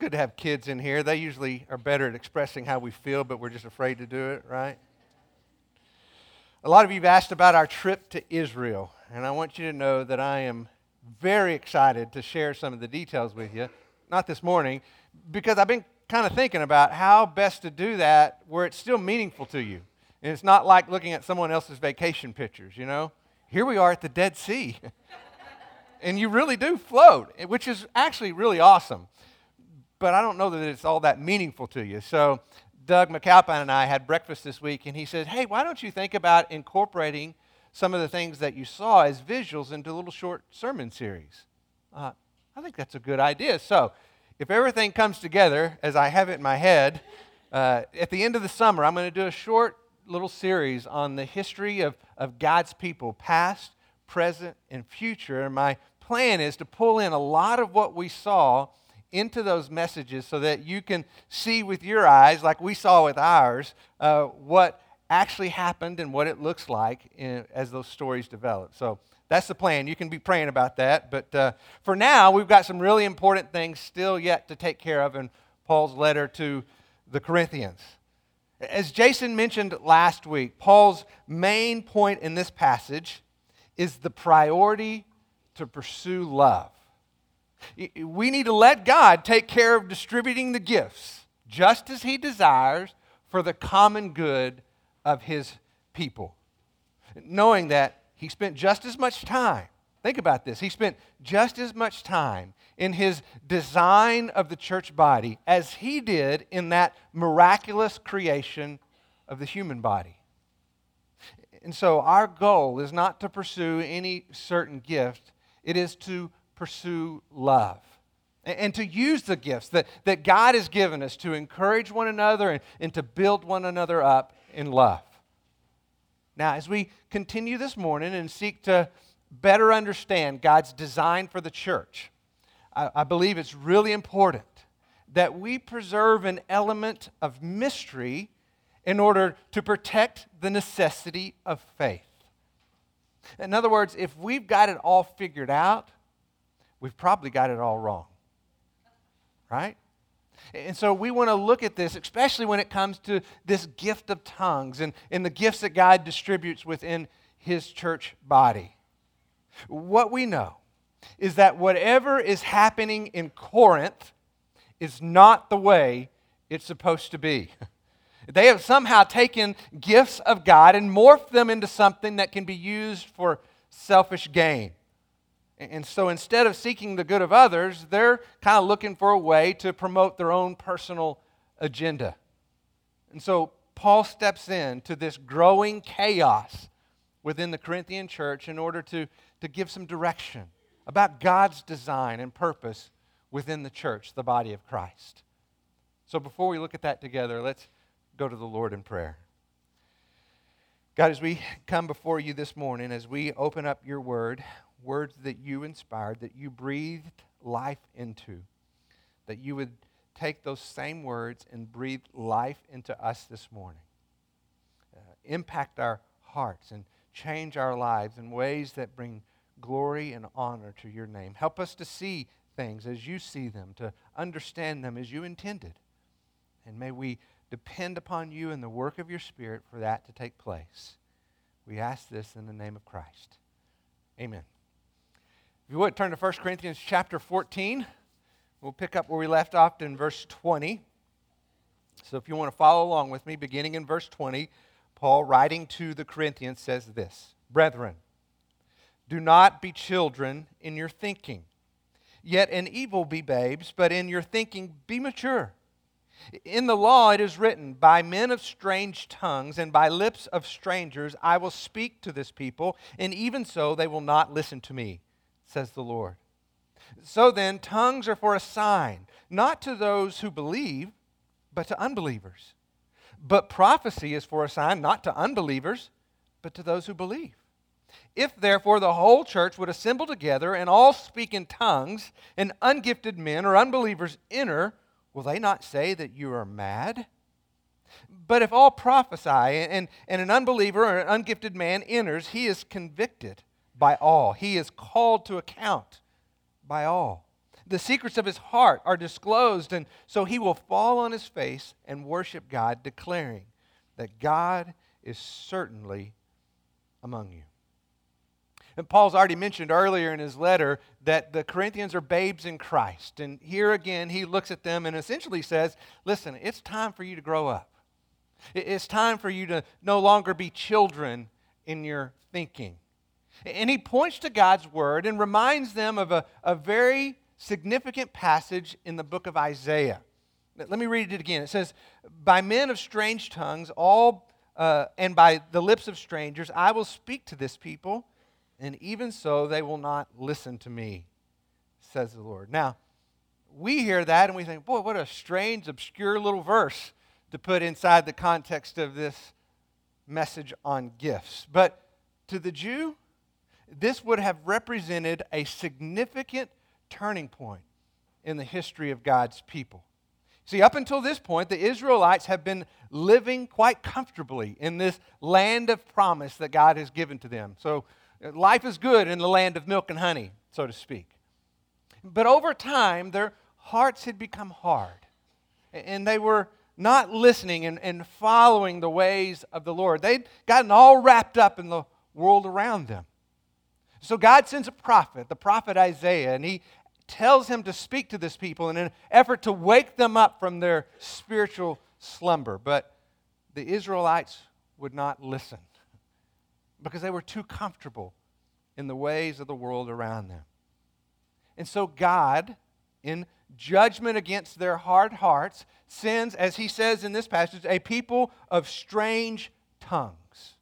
good to have kids in here. They usually are better at expressing how we feel, but we're just afraid to do it, right? A lot of you have asked about our trip to Israel, and I want you to know that I am very excited to share some of the details with you. Not this morning, because I've been kind of thinking about how best to do that where it's still meaningful to you. And it's not like looking at someone else's vacation pictures, you know? Here we are at the Dead Sea. and you really do float, which is actually really awesome. But I don't know that it's all that meaningful to you. So Doug McAlpine and I had breakfast this week, and he said, Hey, why don't you think about incorporating some of the things that you saw as visuals into a little short sermon series? Uh, I think that's a good idea. So if everything comes together as I have it in my head, uh, at the end of the summer, I'm going to do a short little series on the history of, of God's people, past, present, and future. And my plan is to pull in a lot of what we saw into those messages so that you can see with your eyes, like we saw with ours, uh, what actually happened and what it looks like in, as those stories develop. So that's the plan. You can be praying about that. But uh, for now, we've got some really important things still yet to take care of in Paul's letter to the Corinthians. As Jason mentioned last week, Paul's main point in this passage is the priority to pursue love. We need to let God take care of distributing the gifts just as He desires for the common good of His people. Knowing that He spent just as much time, think about this, He spent just as much time in His design of the church body as He did in that miraculous creation of the human body. And so our goal is not to pursue any certain gift, it is to pursue love and to use the gifts that, that God has given us to encourage one another and, and to build one another up in love. Now, as we continue this morning and seek to better understand God's design for the church, I, I believe it's really important that we preserve an element of mystery in order to protect the necessity of faith. In other words, if we've got it all figured out, we've probably got it all wrong. Right? And so we want to look at this, especially when it comes to this gift of tongues and, and the gifts that God distributes within his church body. What we know is that whatever is happening in Corinth is not the way it's supposed to be. They have somehow taken gifts of God and morphed them into something that can be used for selfish gain. And so instead of seeking the good of others, they're kind of looking for a way to promote their own personal agenda. And so Paul steps in to this growing chaos within the Corinthian church in order to, to give some direction about God's design and purpose within the church, the body of Christ. So before we look at that together, let's go to the Lord in prayer. God, as we come before you this morning, as we open up your word, words that you inspired, that you breathed life into, that you would take those same words and breathe life into us this morning. Uh, impact our hearts and change our lives in ways that bring glory and honor to your name. Help us to see things as you see them, to understand them as you intended. And may we depend upon you and the work of your Spirit for that to take place. We ask this in the name of Christ. Amen. If you would, turn to 1 Corinthians chapter 14. We'll pick up where we left off in verse 20. So if you want to follow along with me, beginning in verse 20, Paul, writing to the Corinthians, says this Brethren, do not be children in your thinking, yet in evil be babes, but in your thinking be mature. In the law it is written, By men of strange tongues and by lips of strangers I will speak to this people, and even so they will not listen to me says the Lord. So then, tongues are for a sign, not to those who believe, but to unbelievers. But prophecy is for a sign, not to unbelievers, but to those who believe. If therefore the whole church would assemble together and all speak in tongues, and ungifted men or unbelievers enter, will they not say that you are mad? But if all prophesy and, and an unbeliever or an ungifted man enters, he is convicted by all. He is called to account by all. the secrets of his heart are disclosed, and so he will fall on his face and worship God, declaring that God is certainly among you. And Paul's already mentioned earlier in his letter that the Corinthians are babes in Christ. And here again, he looks at them and essentially says, Listen, it's time for you to grow up. It's time for you to no longer be children in your thinking. And he points to God's word and reminds them of a, a very significant passage in the book of Isaiah. Let me read it again. It says, By men of strange tongues, all uh, and by the lips of strangers, I will speak to this people and even so they will not listen to me, says the Lord. Now, we hear that and we think, boy, what a strange, obscure little verse to put inside the context of this message on gifts. But to the Jew, this would have represented a significant turning point in the history of God's people. See, up until this point, the Israelites have been living quite comfortably in this land of promise that God has given to them. So Life is good in the land of milk and honey, so to speak. But over time, their hearts had become hard, and they were not listening and, and following the ways of the Lord. They'd gotten all wrapped up in the world around them. So God sends a prophet, the prophet Isaiah, and he tells him to speak to this people in an effort to wake them up from their spiritual slumber. But the Israelites would not listen because they were too comfortable in the ways of the world around them. And so God, in judgment against their hard hearts, sends, as he says in this passage, a people of strange tongues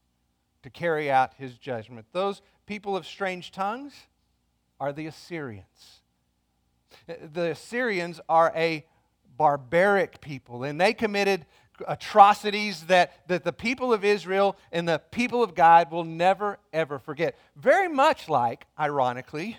to carry out his judgment. Those people of strange tongues are the Assyrians. Uh, the Assyrians are a barbaric people, and they committed atrocities that, that the people of Israel and the people of God will never, ever forget. Very much like, ironically,